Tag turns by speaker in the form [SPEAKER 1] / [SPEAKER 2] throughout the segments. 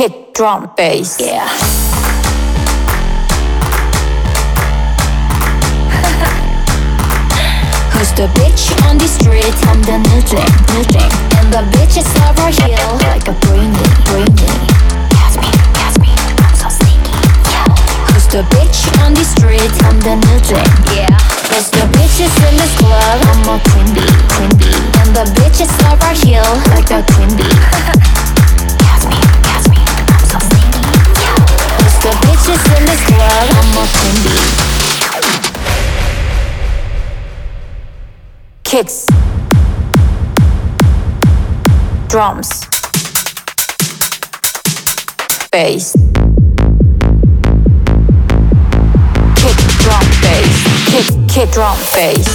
[SPEAKER 1] kick, drum, bass.
[SPEAKER 2] Yeah. Who's the bitch on the street? I'm the new thing, new thing. And the bitch is over here like a brainy, brainy. Catch me, catch me, I'm so sneaky. Yeah. Who's the bitch on the street? I'm the new thing. Yeah. Who's the bitches in this club? I'm a queen bee, queen bee. And the bitch is over here like a queen bee. the bitches in this club? I'm a bee.
[SPEAKER 1] kicks, drums, bass, drum, bass, kick, kick, drum, bass,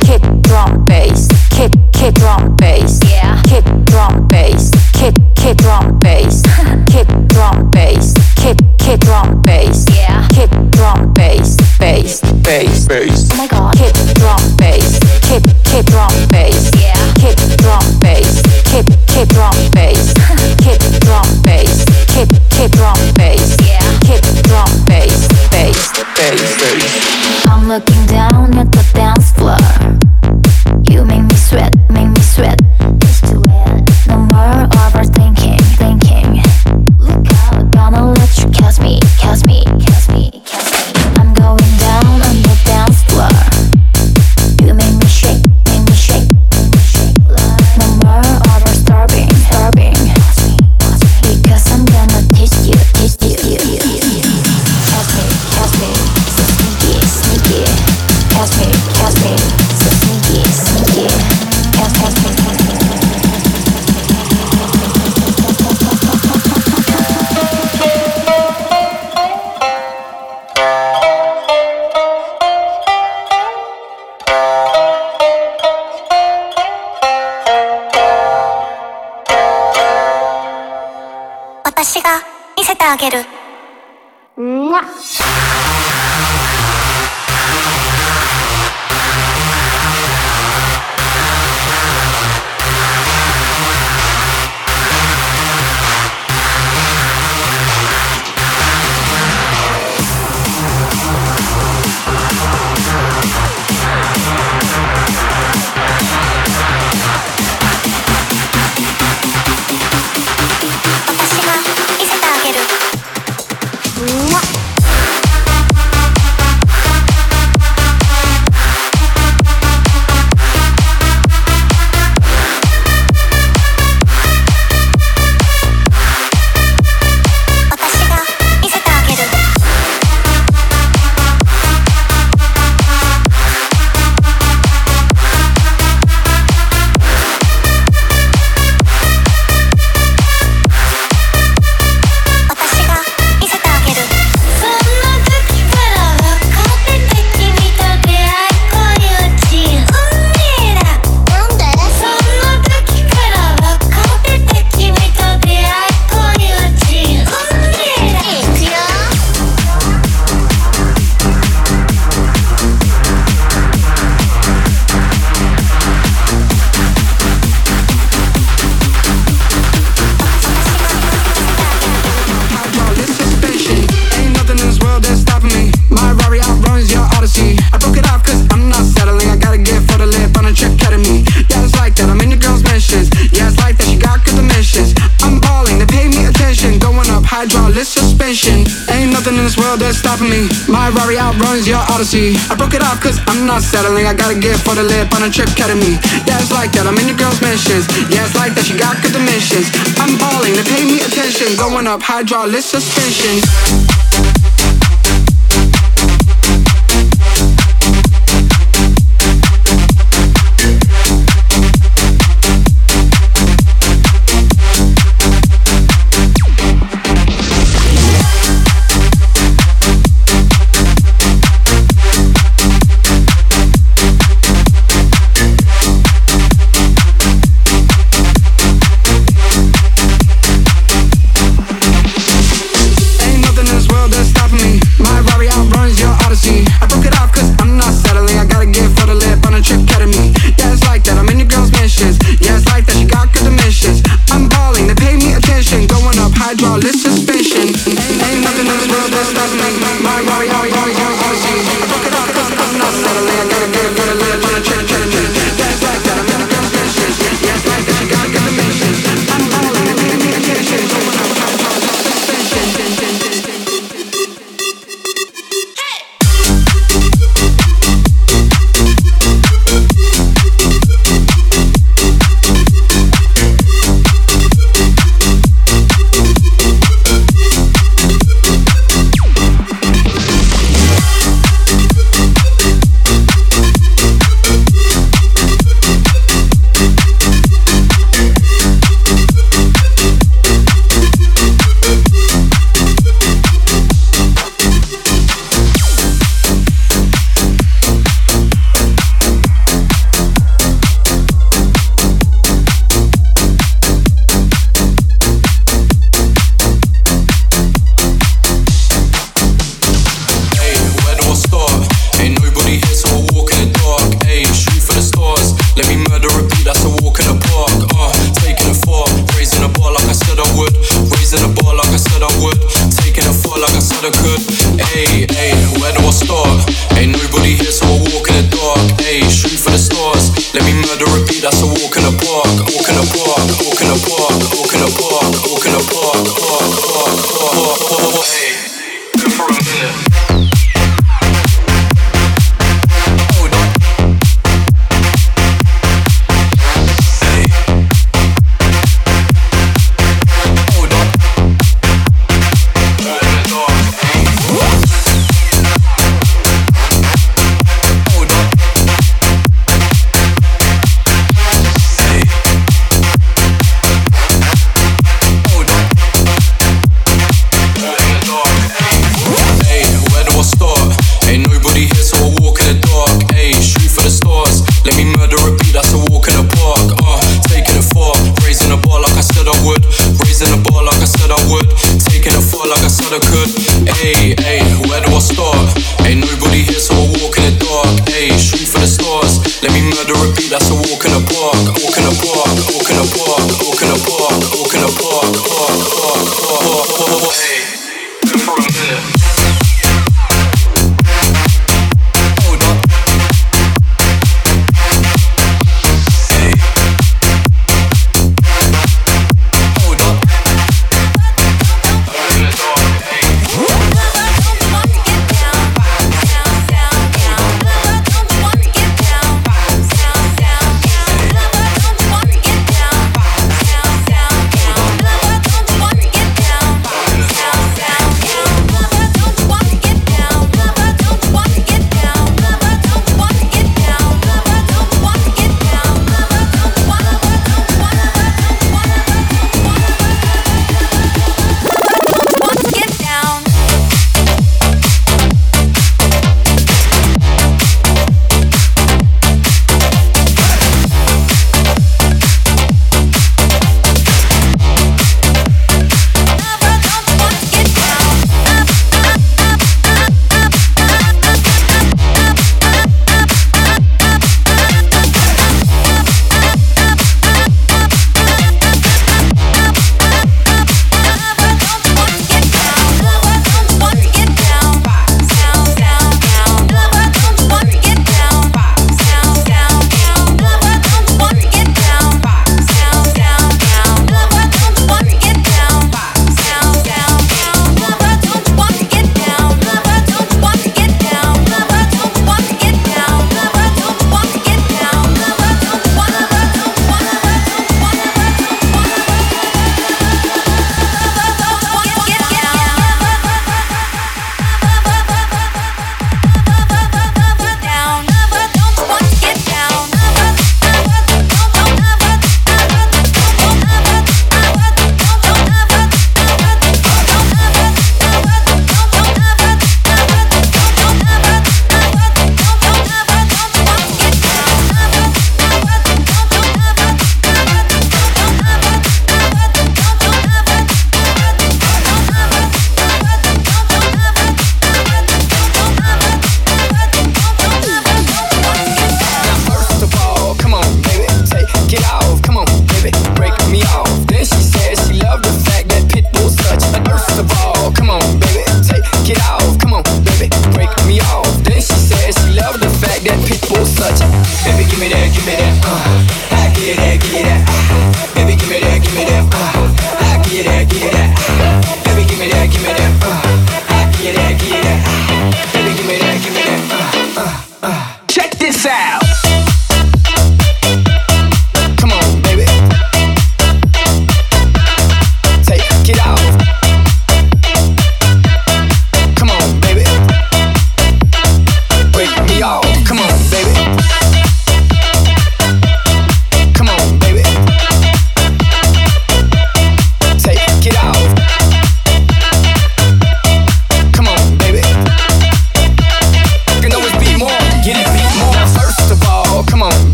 [SPEAKER 1] kick, drum, bass, kick, kick, drum, bass,
[SPEAKER 2] Yeah.
[SPEAKER 1] kick, drum, bass, kick, kick, drum, bass, kick, drum, bass, kick, kick, drum, bass,
[SPEAKER 2] Yeah.
[SPEAKER 1] kick, drum, bass, bass, bass, bass.
[SPEAKER 2] Oh my god.
[SPEAKER 1] Kick, drum, bass, kick, kick, drum, bass.
[SPEAKER 2] Yeah.
[SPEAKER 1] Kick, drum, bass, kick, kick, drum, bass.
[SPEAKER 3] Música stopping me. My Rari outruns your Odyssey. I broke it off cause I'm not settling. I gotta get for the lip on a trip me. Yeah, it's like that. I'm in the girl's mentions. Yeah, it's like that. She got good dimensions. I'm balling, they pay me attention. Going up hydraulic suspension.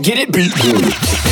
[SPEAKER 3] Get it,
[SPEAKER 4] beat.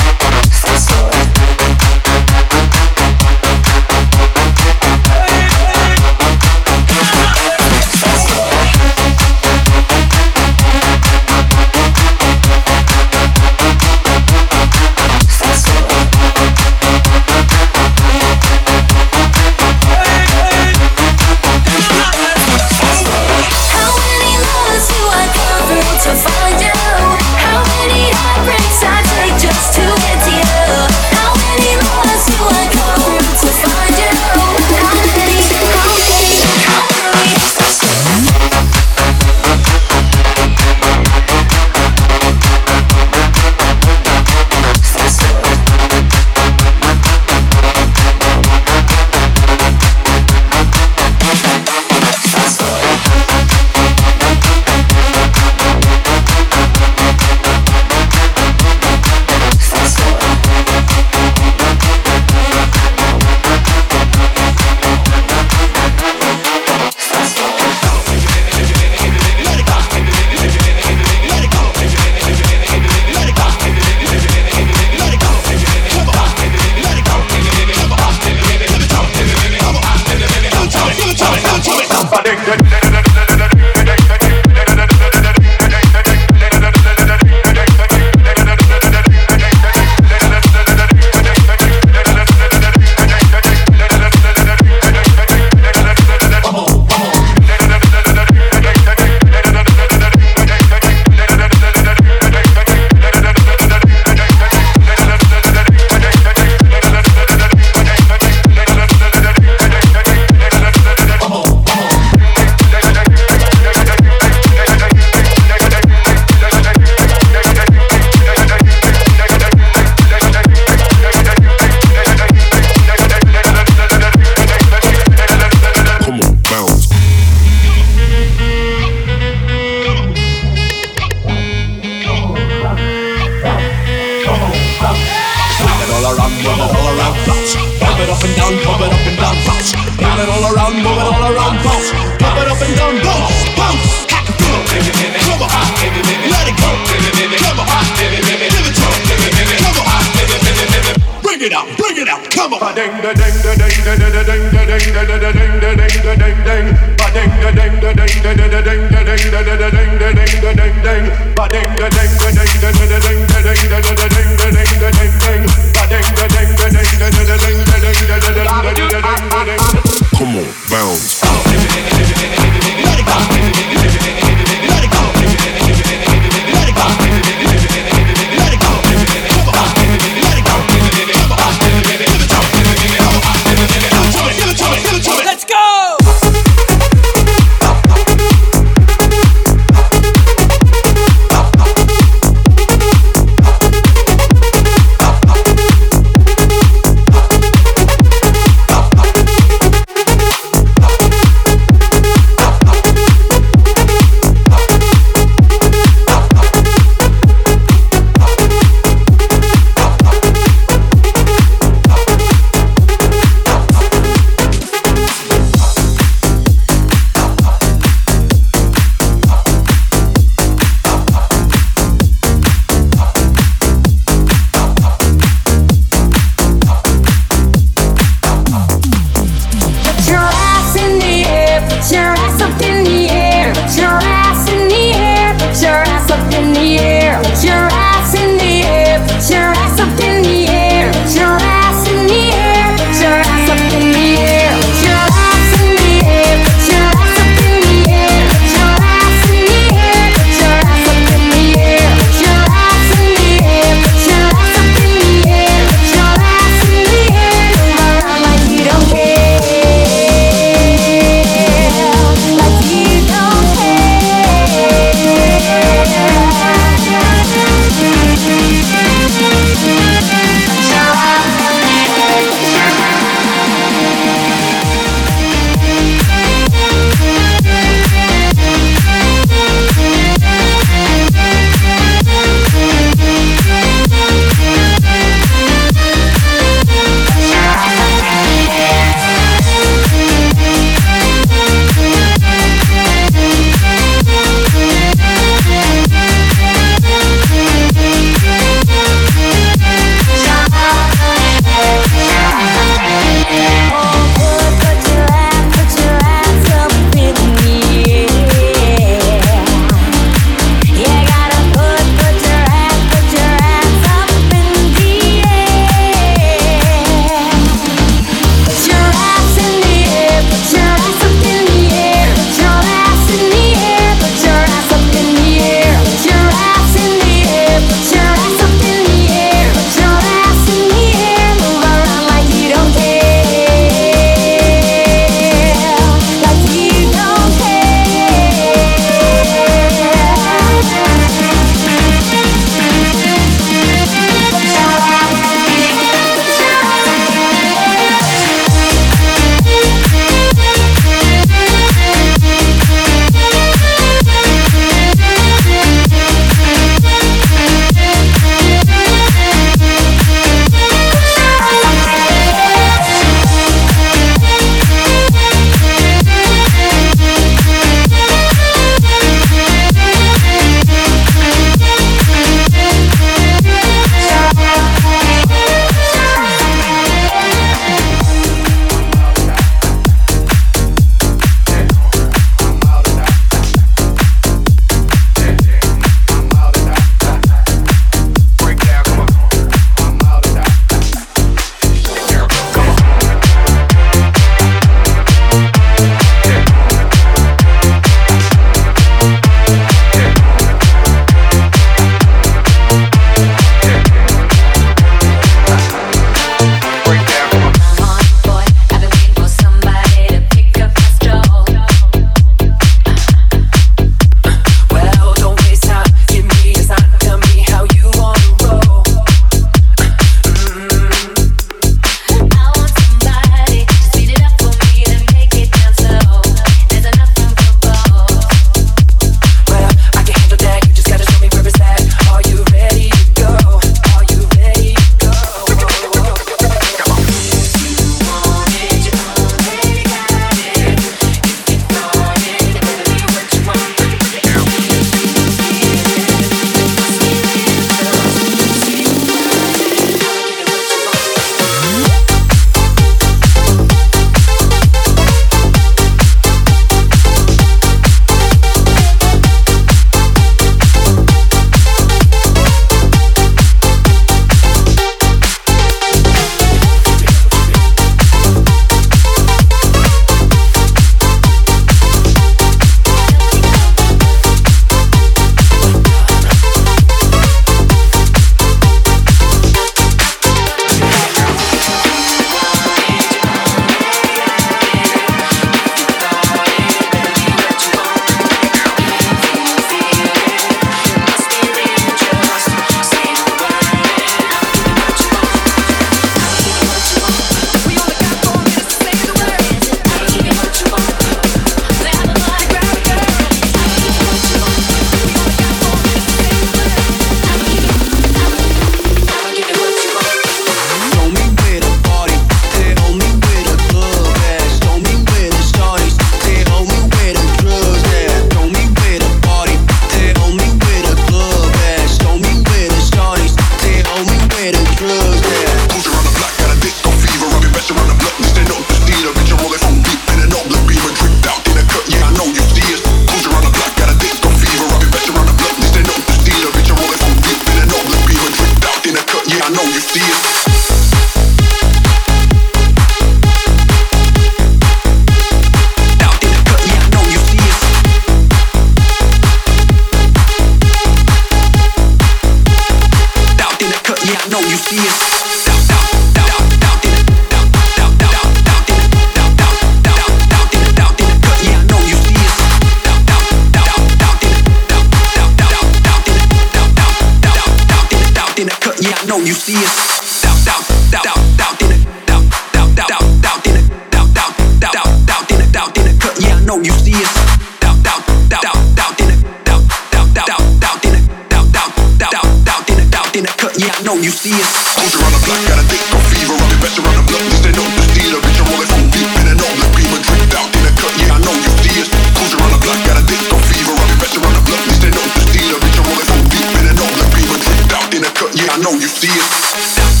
[SPEAKER 4] in a
[SPEAKER 3] cut, yeah, I know you see it.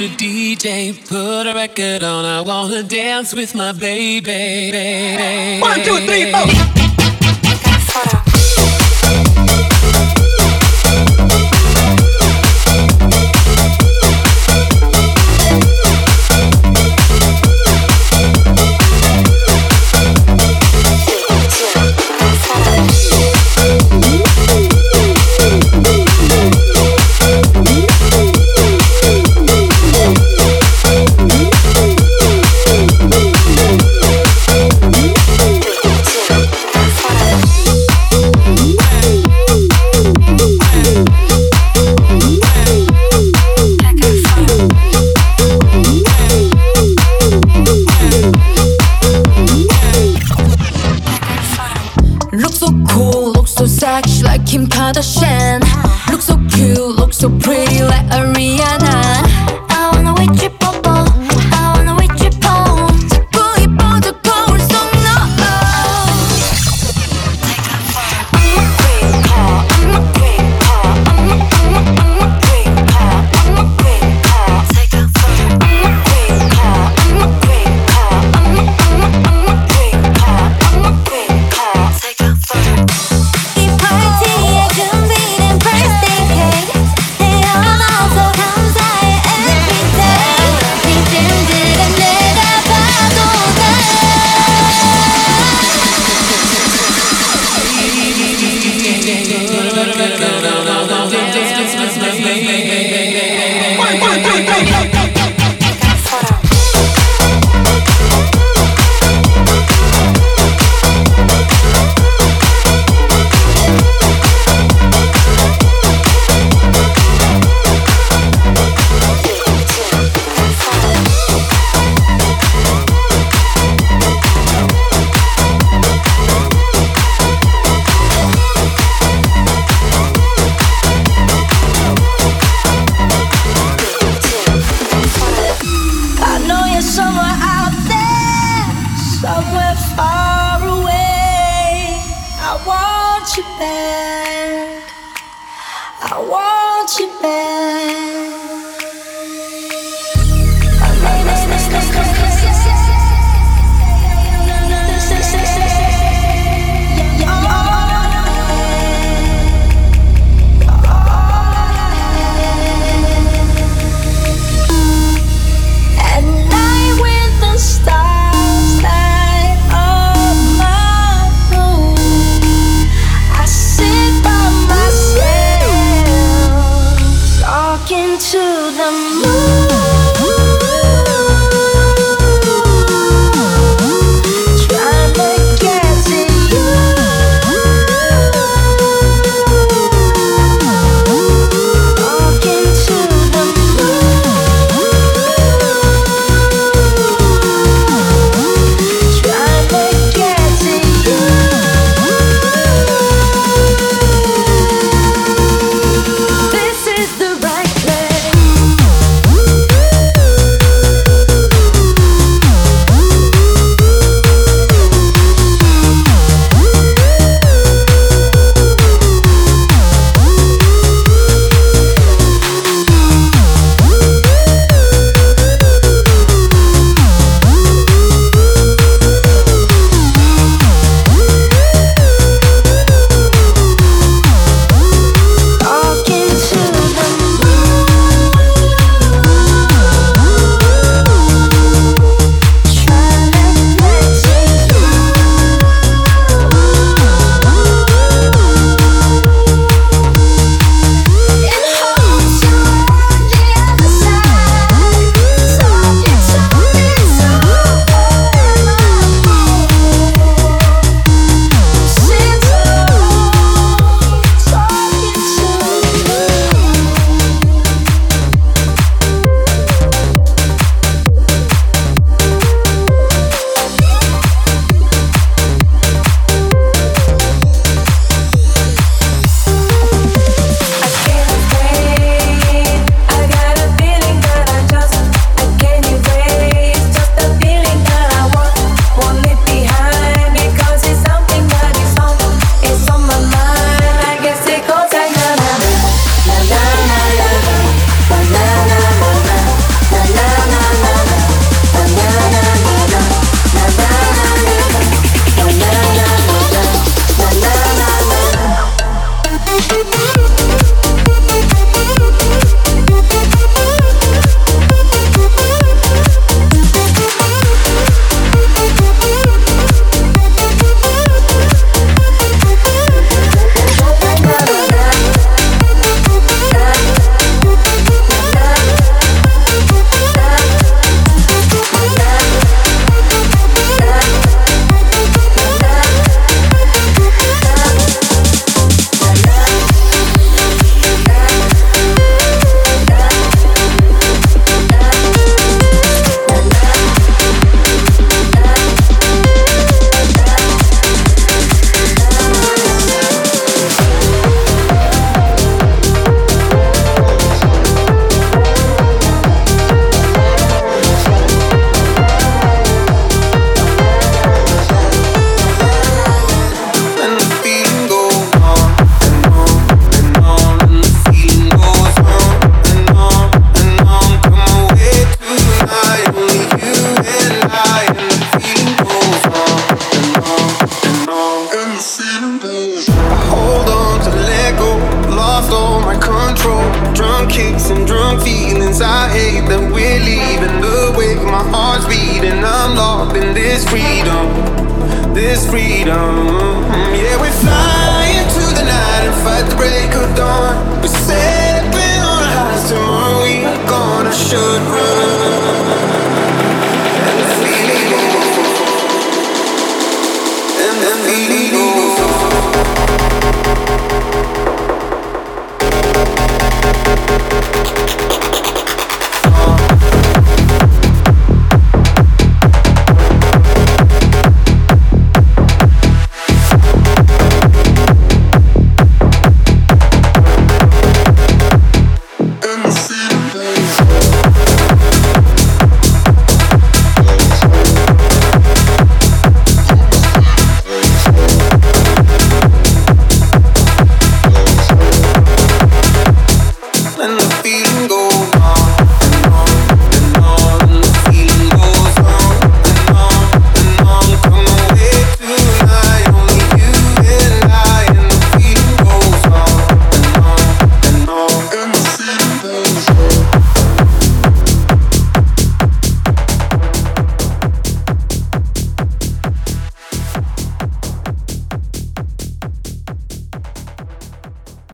[SPEAKER 5] to DJ, put a record on. I wanna dance with my baby. One, two, three, four.